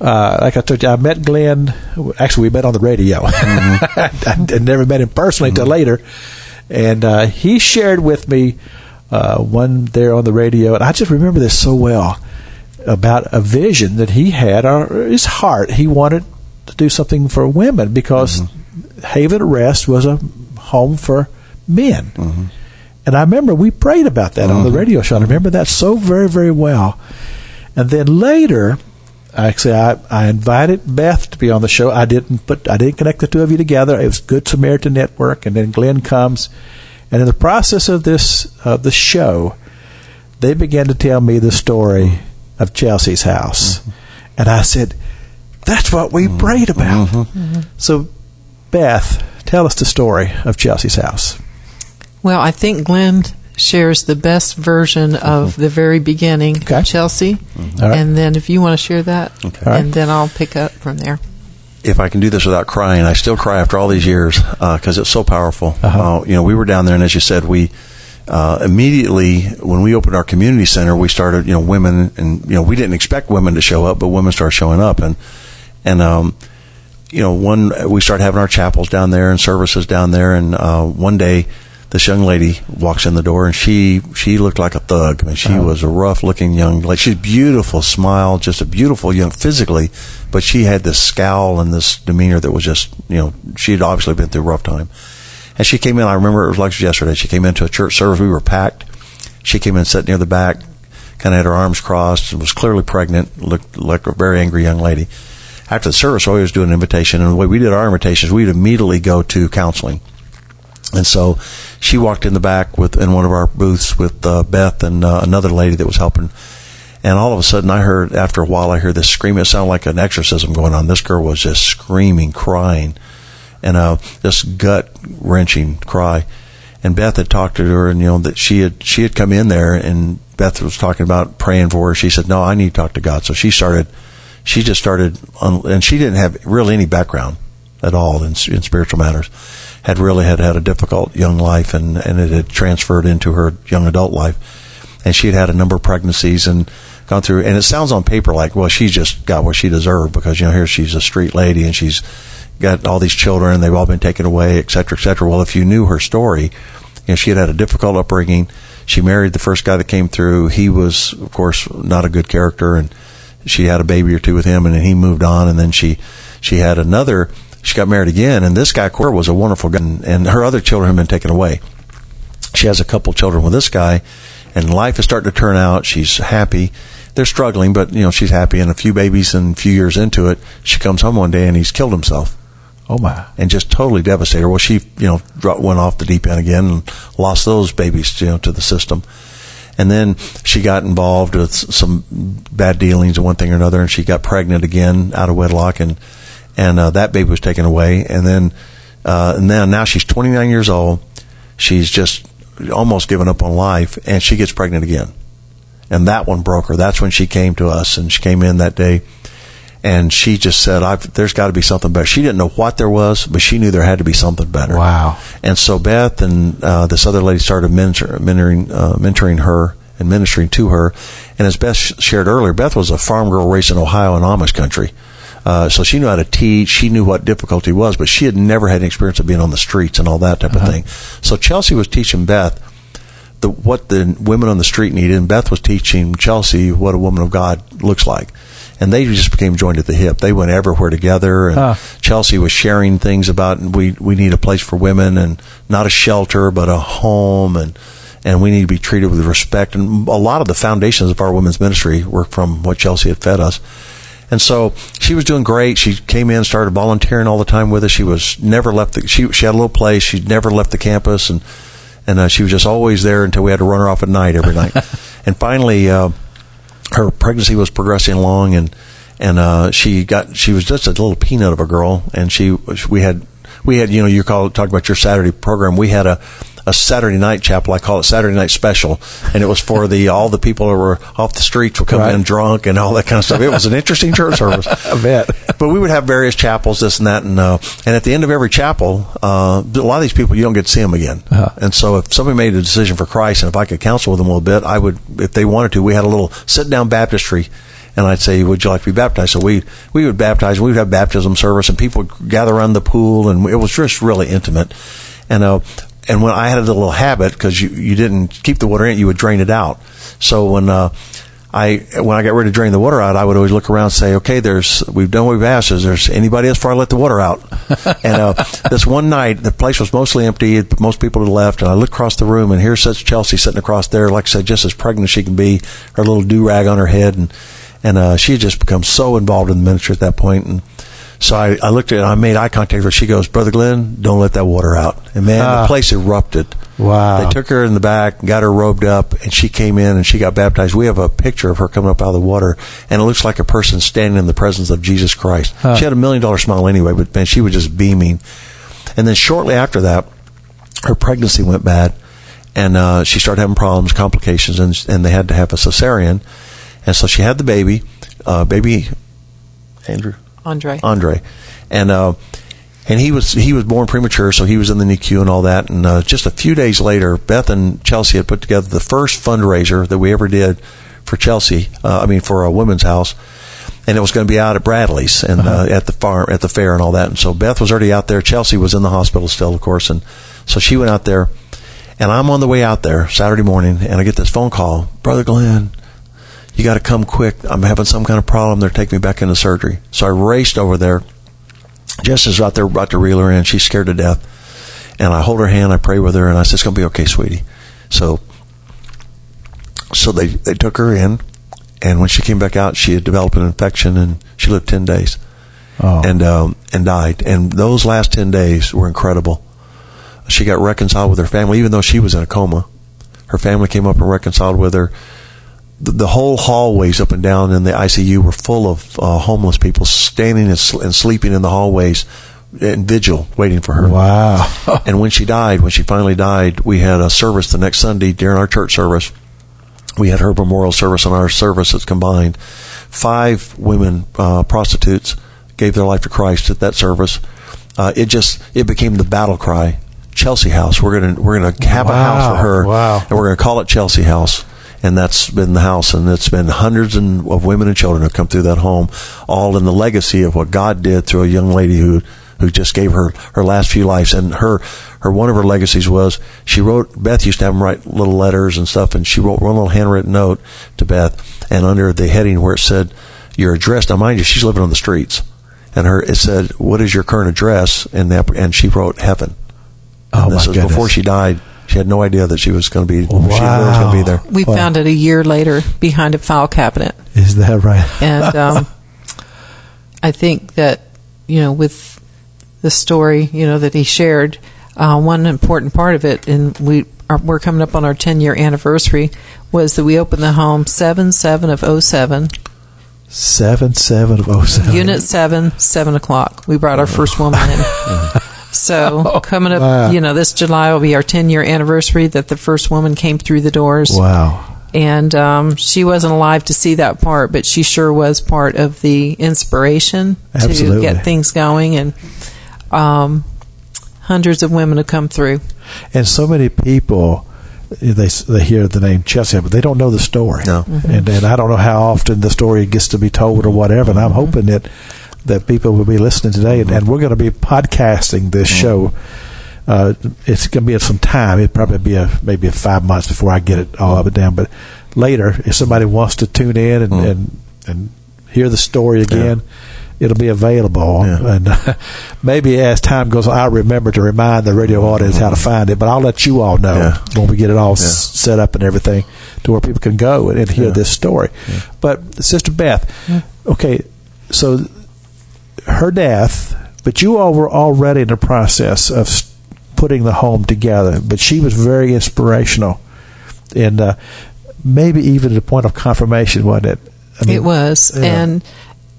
A: Uh, like I told you, I met Glenn. Actually, we met on the radio. Mm-hmm. I, I, never met him personally until mm-hmm. later. And uh, he shared with me uh, one there on the radio, and I just remember this so well about a vision that he had, or his heart. He wanted to do something for women because mm-hmm. Haven Rest was a home for men. Mm-hmm. And I remember we prayed about that mm-hmm. on the mm-hmm. radio show. I remember that so very, very well. And then later, actually, I, I invited Beth to be on the show. I didn't put, I didn't connect the two of you together. It was Good Samaritan Network, and then Glenn comes, and in the process of this of the show, they began to tell me the story of Chelsea's house. Mm-hmm. And I said, That's what we mm-hmm. prayed about. Mm-hmm. mm-hmm. So, Beth, tell us the story of Chelsea's house.
C: Well, I think Glenn shares the best version of mm-hmm. the very beginning, okay. Chelsea. Mm-hmm. Right. And then if you want to share that, okay. and right. then I'll pick up from there.
B: If I can do this without crying, I still cry after all these years because uh, it's so powerful. Uh-huh. Uh, you know, we were down there, and as you said, we uh, immediately when we opened our community center, we started, you know, women, and you know, we didn't expect women to show up, but women started showing up, and and um, you know, one we started having our chapels down there and services down there, and uh, one day this young lady walks in the door, and she she looked like a thug. I mean, she oh. was a rough looking young, like she's beautiful smile, just a beautiful young physically, but she had this scowl and this demeanor that was just, you know, she had obviously been through a rough time. And she came in, I remember it was like yesterday. She came into a church service. We were packed. She came in, sat near the back, kind of had her arms crossed, and was clearly pregnant, looked like a very angry young lady. After the service, we always do an invitation. And the way we did our invitations, we'd immediately go to counseling. And so she walked in the back with in one of our booths with uh, Beth and uh, another lady that was helping. And all of a sudden, I heard after a while, I heard this scream. It sounded like an exorcism going on. This girl was just screaming, crying and uh, this gut wrenching cry. And Beth had talked to her, and you know that she had she had come in there, and Beth was talking about praying for her. She said, "No, I need to talk to God." So she started. She just started, and she didn't have really any background at all in, in spiritual matters. Had really had had a difficult young life, and and it had transferred into her young adult life. And she had had a number of pregnancies and gone through. And it sounds on paper like, well, she just got what she deserved because you know here she's a street lady and she's got all these children, they've all been taken away, et cetera, et cetera. Well, if you knew her story, you know, she had had a difficult upbringing. She married the first guy that came through. He was, of course, not a good character, and she had a baby or two with him, and then he moved on, and then she she had another. She got married again, and this guy Cora was a wonderful guy, and, and her other children have been taken away. She has a couple children with this guy, and life is starting to turn out. She's happy. they're struggling, but you know she's happy. And a few babies and a few years into it, she comes home one day and he's killed himself
A: Oh my.
B: and just totally devastated. Well, she you know went off the deep end again and lost those babies you know to the system. And then she got involved with some bad dealings and one thing or another, and she got pregnant again out of wedlock, and and uh, that baby was taken away. And then uh, and then now she's 29 years old. She's just almost given up on life, and she gets pregnant again. And that one broke her. That's when she came to us, and she came in that day and she just said, I've, "There's got to be something better." She didn't know what there was, but she knew there had to be something better.
A: Wow.
B: And so Beth and uh, this other lady started mentor, mentoring, uh, mentoring her and ministering to her. And as Beth shared earlier, Beth was a farm girl raised in Ohio in Amish country. Uh, so she knew how to teach. She knew what difficulty was, but she had never had any experience of being on the streets and all that type of thing. So Chelsea was teaching Beth the what the women on the street needed, and Beth was teaching Chelsea what a woman of God looks like. And they just became joined at the hip. They went everywhere together, and
A: Huh.
B: Chelsea was sharing things about we we need a place for women, and not a shelter, but a home, and and we need to be treated with respect. And a lot of the foundations of our women's ministry were from what Chelsea had fed us. And so she was doing great. She came in, started volunteering all the time with us. She was never left. The, she she had a little place. She never left the campus, and and uh, she was just always there until we had to run her off at night every night. and finally, uh, her pregnancy was progressing along, and and uh, she got she was just a little peanut of a girl, and she we had we had you know you call talk about your Saturday program. We had a a Saturday night chapel. I call it Saturday night special, and it was for the all the people that were off the streets would come
A: Right.
B: in drunk and all that kind of stuff. It was an interesting church service.
A: I bet.
B: But we would have various chapels, this and that, and uh, and at the end of every chapel, uh, a lot of these people you don't get to see them again.
A: Uh-huh.
B: And so, if somebody made a decision for Christ, and if I could counsel with them a little bit, I would, if they wanted to. We had a little sit down baptistry, and I'd say, "Would you like to be baptized?" So we we would baptize. We would have baptism service, and people would gather around the pool, and it was just really intimate. And uh, and when I had a little habit because you you didn't keep the water in, you would drain it out. So when uh, I when I got ready to drain the water out, I would always look around and say, "Okay, there's we've done what we've asked. Is there anybody else before I let the water out?" and uh, this one night, the place was mostly empty. Most people had left, and I looked across the room, and here sits Chelsea sitting across there, like I said, just as pregnant as she can be, her little do rag on her head, and and uh, she had just become so involved in the ministry at that point, and. So I, I looked at her, I made eye contact with her. She goes, Brother Glenn, don't let that water out. And man,
A: Ah.
B: the place erupted.
A: Wow.
B: They took her in the back, got her robed up, and she came in and she got baptized. We have a picture of her coming up out of the water, and it looks like a person standing in the presence of Jesus Christ.
A: Huh.
B: She had a million dollar smile anyway, but man, she was just beaming. And then shortly after that, her pregnancy went bad, and uh, she started having problems, complications, and, and they had to have a cesarean. And so she had the baby, uh, baby Andrew.
C: Andre.
B: Andre, and uh, and he was he was born premature, so he was in the NICU and all that. And uh, just a few days later, Beth and Chelsea had put together the first fundraiser that we ever did for Chelsea. Uh, I mean, for a women's house. And it was going to be out at Bradley's and uh, at the farm, at the fair, and all that. And so Beth was already out there. Chelsea was in the hospital still, of course, and so she went out there. And I'm on the way out there Saturday morning, and I get this phone call, Brother Glenn, you got to come quick. I'm having some kind of problem. They're taking me back into surgery. So I raced over there. Jess is out there about to reel her in. She's scared to death. And I hold her hand. I pray with her, and I said, "It's going to be okay, sweetie." So, so they they took her in, and when she came back out, she had developed an infection, and she lived ten days,
A: Oh.
B: and um, and died. And those last ten days were incredible. She got reconciled with her family, even though she was in a coma. Her family came up and reconciled with her the, the whole hallways up and down in the ICU were full of uh, homeless people standing and, sl- and sleeping in the hallways in vigil, waiting for her.
A: wow.
B: And when she died, when she finally died, we had a service the next Sunday during our church service. We had her memorial service and our service. services combined. Five women uh, prostitutes gave their life to Christ at that service. Uh, it just it became the battle cry. Chelsea House. We're gonna we're gonna have a house for her,
A: Wow.
B: and we're gonna call it Chelsea House. And that's been the house, and it's been hundreds and, of women and children have come through that home, all in the legacy of what God did through a young lady who who just gave her her last few lives. And her her one of her legacies was she wrote. Beth used to have them write little letters and stuff, and she wrote one little handwritten note to Beth, and under the heading where it said your address. Now, mind you, she's living on the streets, and her it said, "What is your current address?" And the, and she wrote heaven.
A: Oh,
B: And this
A: my
B: was
A: goodness.
B: before she died. She had no idea that she was going to be. She was
A: Wow.
B: going to be there.
C: We
A: Wow.
C: found it a year later behind a file cabinet.
A: Is that right?
C: and um, I think that you know with the story you know that he shared, uh, one important part of it, and we are, we're coming up on our 10 year anniversary, was that we opened the home seven seven of 07,
A: Seven seven of oh seven.
C: unit seven, seven o'clock. We brought our first woman in. So coming up,
A: Wow.
C: you know, this July will be our 10 year anniversary that the first woman came through the doors
A: Wow.
C: and um, she wasn't alive to see that part, but she sure was part of the inspiration
A: Absolutely.
C: to get things going. And um, hundreds of women have come through.
A: And so many people, they they hear the name Chelsea, but they don't know the story.
B: No.
A: And and I don't know how often the story gets to be told or whatever. And I'm hoping that that people will be listening today, and, and we're going to be podcasting this show. Uh, it's going to be at some time. It'll probably be a maybe a five months before I get it all up and down. But later, if somebody wants to tune in and and, and hear the story again. It'll be available,
B: Yeah.
A: and uh, maybe as time goes on, I'll remember to remind the radio audience how to find it. But I'll let you all know
B: Yeah.
A: when we get it all
B: Yeah.
A: s- set up and everything to where people can go and, and hear
B: Yeah.
A: this story. But Sister Beth, okay, so her death, but you all were already in the process of putting the home together. But she was very inspirational, and uh, maybe even the point of confirmation, wasn't it? I mean,
C: it was,
A: yeah.
C: and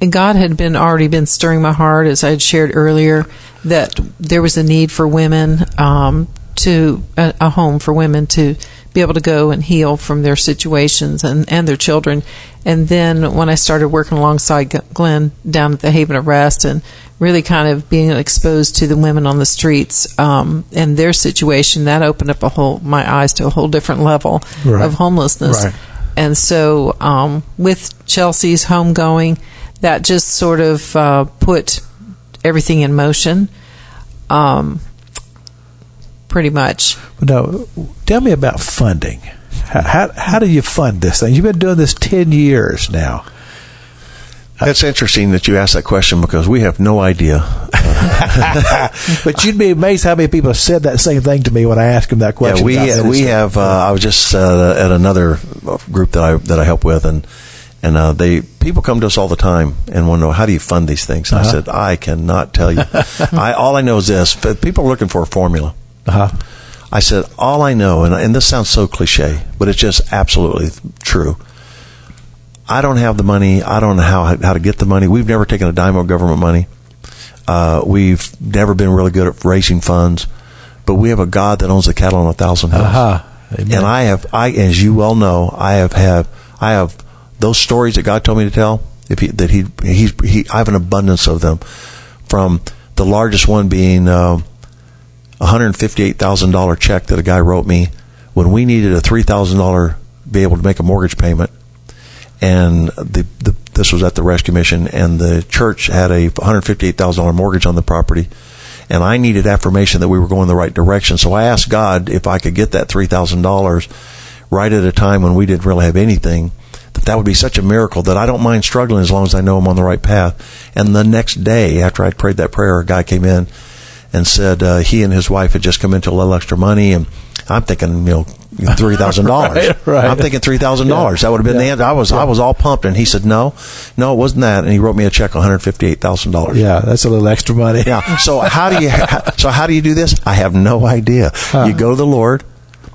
C: and God had been already been stirring my heart, as I had shared earlier, that there was a need for women um, to a, a home for women to be able to go and heal from their situations and and their children. And then when I started working alongside Glenn down at the Haven of Rest and really kind of being exposed to the women on the streets um, and their situation, that opened up a whole my eyes to a whole different level
A: Right.
C: of homelessness.
A: Right.
C: And so, um, with Chelsea's homegoing, that just sort of uh, put everything in motion. Um, pretty much.
A: No, tell me about funding. How, how, how do you fund this thing? You've been doing this 10 years now.
B: It's interesting that you asked that question because we have no idea.
A: But you'd be amazed how many people have said that same thing to me when I ask them that question.
B: Yeah, we
A: about
B: we have. Uh, I was just uh, at another group that I that I help with, and and uh, they people come to us all the time and want to know how do you fund these things. And I said I cannot tell you. I all I know is this: but people are looking for a formula.
A: Uh-huh.
B: I said, all I know, and, and this sounds so cliche, but it's just absolutely true. I don't have the money. I don't know how how to get the money. We've never taken a dime of government money. Uh, we've never been really good at raising funds, but we have a God that owns the cattle on a thousand hills.
A: Uh-huh.
B: And I have, I as you well know, I have have I have those stories that God told me to tell. If he, that he he's he, I have an abundance of them, from the largest one being. Uh, $158,000 check that a guy wrote me when we needed a $3,000 be able to make a mortgage payment. And the, the, this was at the rescue mission and the church had a $158,000 mortgage on the property and I needed affirmation that we were going the right direction. So I asked God if I could get that $3,000 right at a time when we didn't really have anything, that that would be such a miracle that I don't mind struggling as long as I know I'm on the right path. And the next day after I prayed that prayer, a guy came in and said uh, he and his wife had just come into a little extra money, and I'm thinking, you know, three thousand dollars.
A: Right, right.
B: I'm thinking three thousand dollars. That would have been the
A: Yeah.
B: answer. I was I was all pumped, and he said, no, no, it wasn't that. And he wrote me a check, one hundred fifty eight thousand dollars.
A: Yeah, that's a little extra money.
B: Yeah. So how do you so how do you do this? I have no idea. You go to the Lord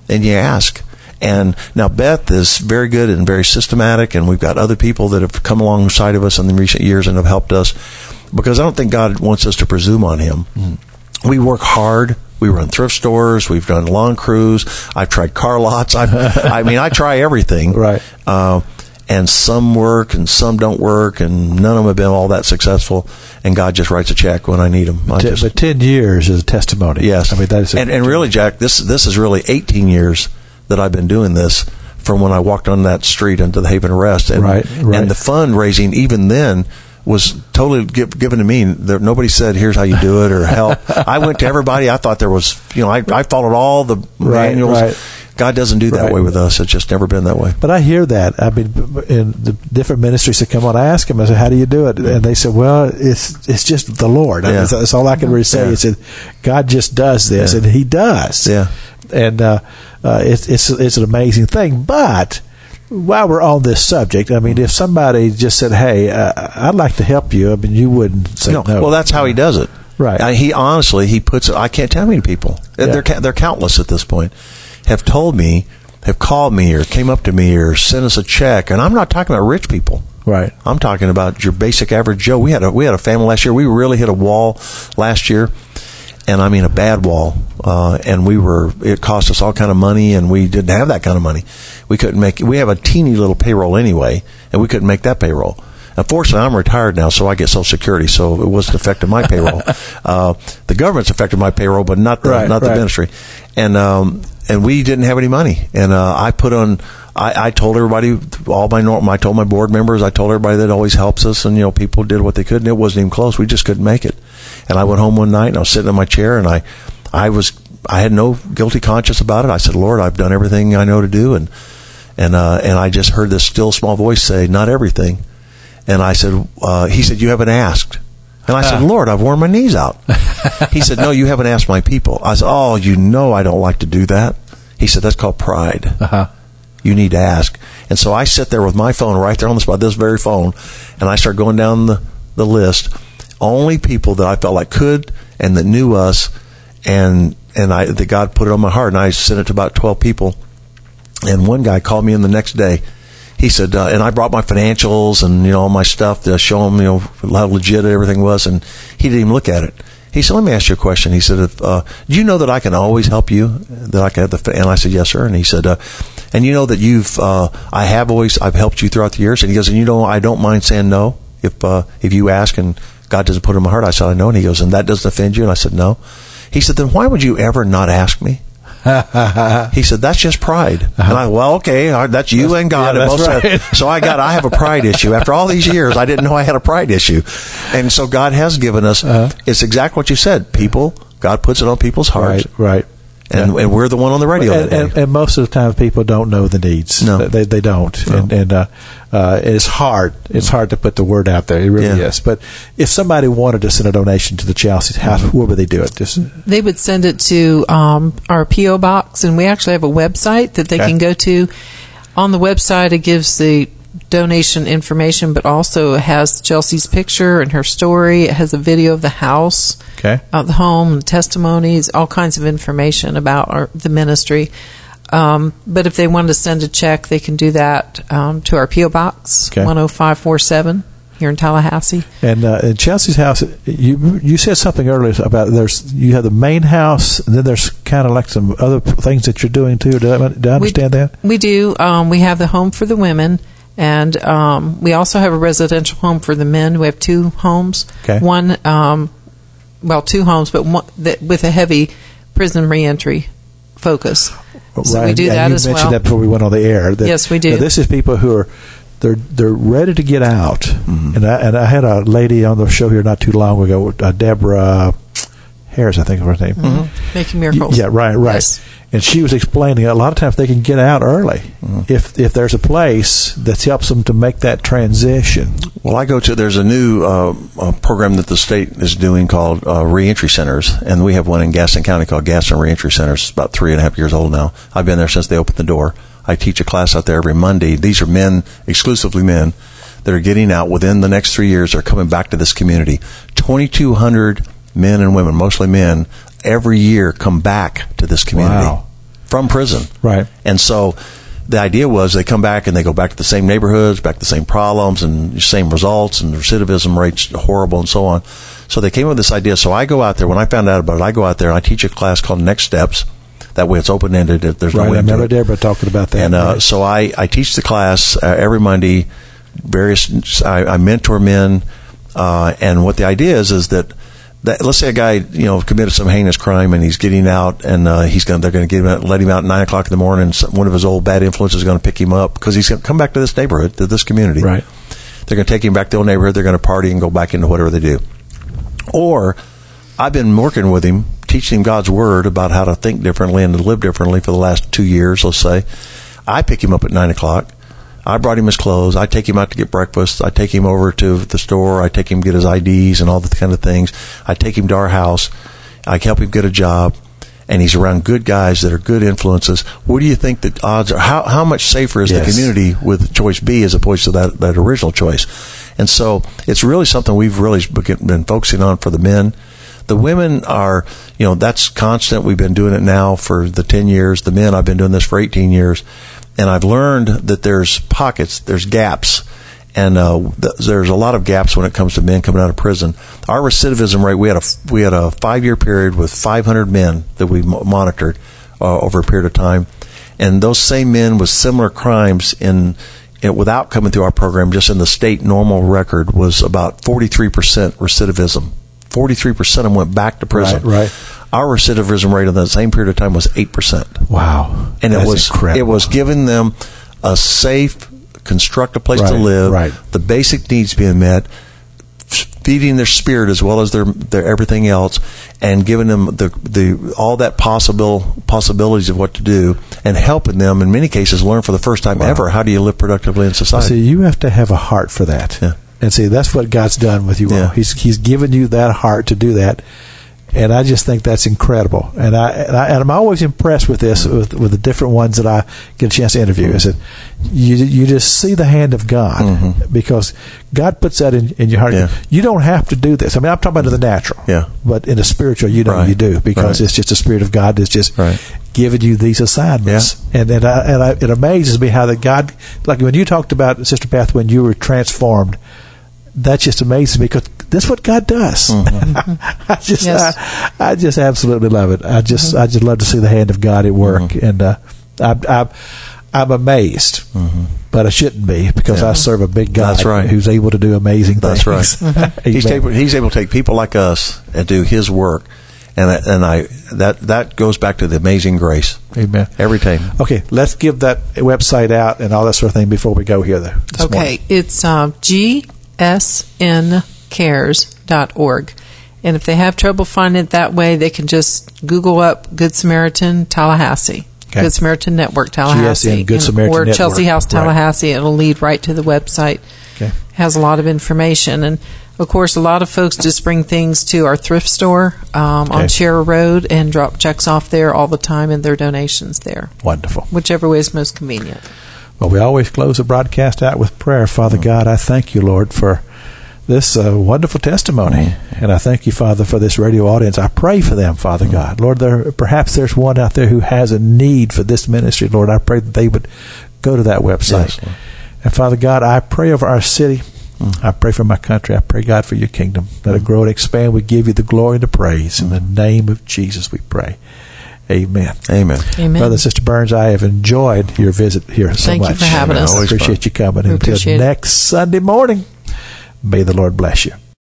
B: and you ask. And now Beth is very good and very systematic, and we've got other people that have come alongside of us in the recent years and have helped us. Because I don't think God wants us to presume on Him. We work hard. We run thrift stores. We've done lawn crews. I've tried car lots. I've, I mean, I try everything.
A: Right.
B: Uh, and some work and some don't work, and none of them have been all that successful. And God just writes a check when I need them. I
A: T-
B: just,
A: but 10 years is a testimony.
B: yes,
A: I mean, that is
B: and, and really, Jack, this this is really 18 years that I've been doing this from when I walked on that street into the Haven Rest, and
A: Right, right.
B: and the fundraising even then was totally give, given to me. There, nobody said, "Here's how you do it" or "Help." I went to everybody. I thought there was, you know, I, I followed all the
A: Right,
B: manuals.
A: right.
B: God doesn't do that
A: Right.
B: way with us. It's just never been that way.
A: But I hear that. I mean, in the different ministries that come on, I ask them, I said, "How do you do it?" And they said, "Well, it's it's just the Lord." I mean, that's, that's all I can really say.
B: Yeah.
A: Is that God just does this,
B: Yeah.
A: and He does.
B: Yeah.
A: and uh, uh, it's it's it's an amazing thing. But while we're on this subject, I mean, if somebody just said, "Hey, uh, I'd like to help you," I mean, you wouldn't say no. no.
B: Well, that's how he does it.
A: Right.
B: Uh, he honestly he puts. I can't tell how many people. Yeah. They're they're countless at this point. Have told me, have called me, or came up to me, or sent us a check, and I'm not talking about rich people.
A: Right.
B: I'm talking about your basic average Joe. We had a we had a family last year. We really hit a wall last year, and I mean a bad wall. Uh, and we were it cost us all kind of money, and we didn't have that kind of money. We couldn't make. We have a teeny little payroll anyway, and we couldn't make that payroll. Unfortunately, I'm retired now, so I get Social Security, so it wasn't affecting my payroll. uh, the government's affected my payroll, but not the,
A: right,
B: not
A: right.
B: the ministry. And um, and we didn't have any money, and uh, I put on I, I told everybody, all my norm, I told my board members, I told everybody that always helps us, and you know, people did what they could, and it wasn't even close. We just couldn't make it. And I went home one night, and I was sitting in my chair, and I, I was, I had no guilty conscience about it. I said, Lord, I've done everything I know to do, and and uh, and I just heard this still small voice say, "Not everything." And I said, uh, "He said you haven't asked." And I said, Lord, I've worn my knees out. he said, No, you haven't asked my people. I said, Oh, you know I don't like to do that. He said, That's called pride.
A: Uh-huh
B: you need to ask. And so I sit there with my phone right there on the spot, this very phone, and I start going down the, the list. Only people that I felt like could and that knew us, and and I that God put it on my heart, and I sent it to about twelve people. And one guy called me in the next day. He said, uh, and I brought my financials and you know all my stuff to show him you know how legit everything was, and he didn't even look at it. He said, "Let me ask you a question." He said, if, uh, "Do you know that I can always help you? That I can have the?" And I said, "Yes, sir." And he said, uh, "And you know that you've uh, I have always I've helped you throughout the years." And he goes, "And you know I don't mind saying no if uh, if you ask and God doesn't put it in my heart." I said, "I know." And he goes, "And that doesn't offend you?" And I said, "No." He said, "Then why would you ever not ask me?" he said, "That's just pride." And I, well, okay, that's you and God.
A: Yeah, that's right.
B: so I got, I have a pride issue. After all these years, I didn't know I had a pride issue, and so God has given us. Uh-huh. It's exactly what you said. People, God puts it on people's hearts.
A: Right. Right.
B: And, yeah. and, we're the one on the radio.
A: And, and, and, most of the time, people don't know the needs.
B: No,
A: they they don't,
B: no.
A: and, and uh, uh, it's hard. It's hard to put the word out there. It really
B: yeah.
A: is. But if somebody wanted to send a donation to the Chelsea house,
B: Mm-hmm.
A: where would they do it? Just
C: they would send it to um, our PO box, and we actually have a website that they
A: Okay.
C: can go to. On the website, it gives the donation information, but also has Chelsea's picture and her story. It has a video of the house,
A: Okay.
C: uh, the home, testimonies, all kinds of information about our, the ministry. Um, but if they wanted to send a check, they can do that um, to our PO box
A: Okay.
C: 10547 here in Tallahassee.
A: And uh, in Chelsea's house, you you said something earlier about there's you have the main house, and then there's kind of like some other things that you're doing too. Do I, do I understand
C: we,
A: that?
C: We do. Um, we have the home for the women, and um, we also have a residential home for the men. We have two homes.
A: Okay.
C: One, um, well, two homes, but one that, with a heavy prison reentry focus. So we do
A: and
C: that
A: you
C: as
A: mentioned
C: well.
A: that before we went on the air. that-
C: Yes, we do.
A: this is people who are they're they're ready to get out.
B: Mm-hmm.
A: And I and I had a lady on the show here not too long ago, uh, Deborah Harris, I think was her name.
C: Mm-hmm. Making miracles.
A: Yeah, right, right.
C: Yes.
A: And she was explaining a lot of times they can get out early if if there's a place that helps them to make that transition.
B: Well, I go to there's a new uh, uh, program that the state is doing called uh, reentry centers, and we have one in Gadsden County called Gadsden Reentry Centers. It's about three and a half years old now. I've been there since they opened the door. I teach a class out there every Monday. These are men, exclusively men, that are getting out within the next three years. Are coming back to this community. Twenty two hundred men and women, mostly men, every year come back to this community
A: Wow.
B: from prison.
A: Right.
B: And so the idea was they come back and they go back to the same neighborhoods, back to the same problems and same results, and recidivism rates horrible and so on. So they came up with this idea. So I go out there. When I found out about it, I go out there and I teach a class called Next Steps. That way it's open ended. There's no way
A: I remember. Deborah talking about that.
B: And uh,
A: Right.
B: so I, I teach the class uh, every Monday. Various I, I mentor men, uh, and what the idea is is that, that let's say a guy you know committed some heinous crime and he's getting out and uh, he's going they're going to get him out, let him out at nine o'clock in the morning. Some, one of his old bad influences is going to pick him up because he's going to come back to this neighborhood to this community.
A: Right.
B: They're going to take him back to the old neighborhood. They're going to party and go back into whatever they do. Or I've been working with him, teaching him God's word about how to think differently and to live differently for the last two years, let's say. I pick him up at nine o'clock. I brought him his clothes. I take him out to get breakfast. I take him over to the store. I take him get his IDs and all the kind of things. I take him to our house. I help him get a job. and he's around good guys that are good influences, what do you think the odds are? How, how much safer is
A: Yes.
B: the community with choice B as opposed to that, that original choice? And so it's really something we've really been been focusing on for the men. The women are, you know, that's constant. We've been doing it now for the 10 years. The men, I've been doing this for 18 years. And I've learned that there's pockets, there's gaps. And uh, th- there's a lot of gaps when it comes to men coming out of prison. Our recidivism rate, we had a we had a five year period with 500 men that we mo- monitored uh, over a period of time, and those same men with similar crimes in, in without coming through our program, just in the state normal record was about 43 percent recidivism. 43 percent of them went back to prison.
A: Right, right.
B: Our recidivism rate in that same period of time was eight percent
A: Wow.
B: and it
A: That's
B: was
A: incredible.
B: it was giving them a safe, constructive place to live,
A: right.
B: the basic needs being met, feeding their spirit as well as their their everything else, and giving them the the all that possible possibilities of what to do, and helping them in many cases learn for the first time ever how do you live productively in society.
A: See, you have to have a heart for that.
B: Yeah.
A: And see, that's what God's done with you all.
B: Yeah.
A: He's He's given you that heart to do that, and I just think that's incredible. And I and, I, and I'm always impressed with this with, with the different ones that I get a chance to interview. Is that you you just see the hand of God because God puts that in, in your heart.
B: Mm-hmm. Yeah.
A: You don't have to do this. I mean, I'm talking about in the natural.
B: Yeah.
A: But in the spiritual, you know
B: Right.
A: you do because
B: Right.
A: it's just the Spirit of God that's just
B: Right.
A: giving you these assignments. And and, I, and I, it amazes me how that God, like when you talked about Sister Beth, when you were transformed, that just amazes me because that's what God does. Mm-hmm. I just,
C: Yes.
A: I, I just absolutely love it. I just, mm-hmm. I just love to see the hand of God at work, mm-hmm. and uh, I'm, I'm, I'm amazed, but I shouldn't be because I serve a big God
B: That's right.
A: who's able to do amazing
B: That's right.
A: things.
B: He's able, he's able to take people like us and do His work, and I- and I that that goes back to the amazing grace
A: Amen.
B: every time.
A: Okay, let's give that website out and all that sort of thing before we go here. Though,
C: Okay,
A: morning.
C: it's uh, gsncares.org. And if they have trouble finding it that way, they can just Google up Good Samaritan Tallahassee.
A: Okay.
C: Good Samaritan Network Tallahassee.
A: GSN, Good
C: and-
A: Samaritan
C: Or Chelsea
A: Network.
C: House
A: Right.
C: Tallahassee. It'll lead right to the website.
A: Okay.
C: Has a lot of information. And of course, a lot of folks just bring things to our thrift store um,
A: Okay.
C: on Share Road and drop checks off there all the time and their donations there,
A: Wonderful.
C: whichever way is most convenient.
A: Well, we always close the broadcast out with prayer. Father God, I thank you, Lord, for this uh, wonderful testimony, and I thank you, Father, for this radio audience. I pray for them, Father mm-hmm. God, Lord. There perhaps there's one out there who has a need for this ministry, Lord. I pray that they would go to that website.
B: Yes,
A: and Father God, I pray over our city. Mm. I pray for my country. I pray, God, for your kingdom. Let it mm. grow and expand. We give you the glory and the praise. In the mm-hmm. name of Jesus, we pray. Amen.
B: Amen.
C: Amen.
A: Brother and Sister Burns, I have enjoyed your visit here so much.
C: Thank you for having
B: us.
A: I
B: Always
A: appreciate
B: fun.
A: you coming.
C: We
A: Until
C: appreciate it.
A: next Sunday morning, may the Lord bless you.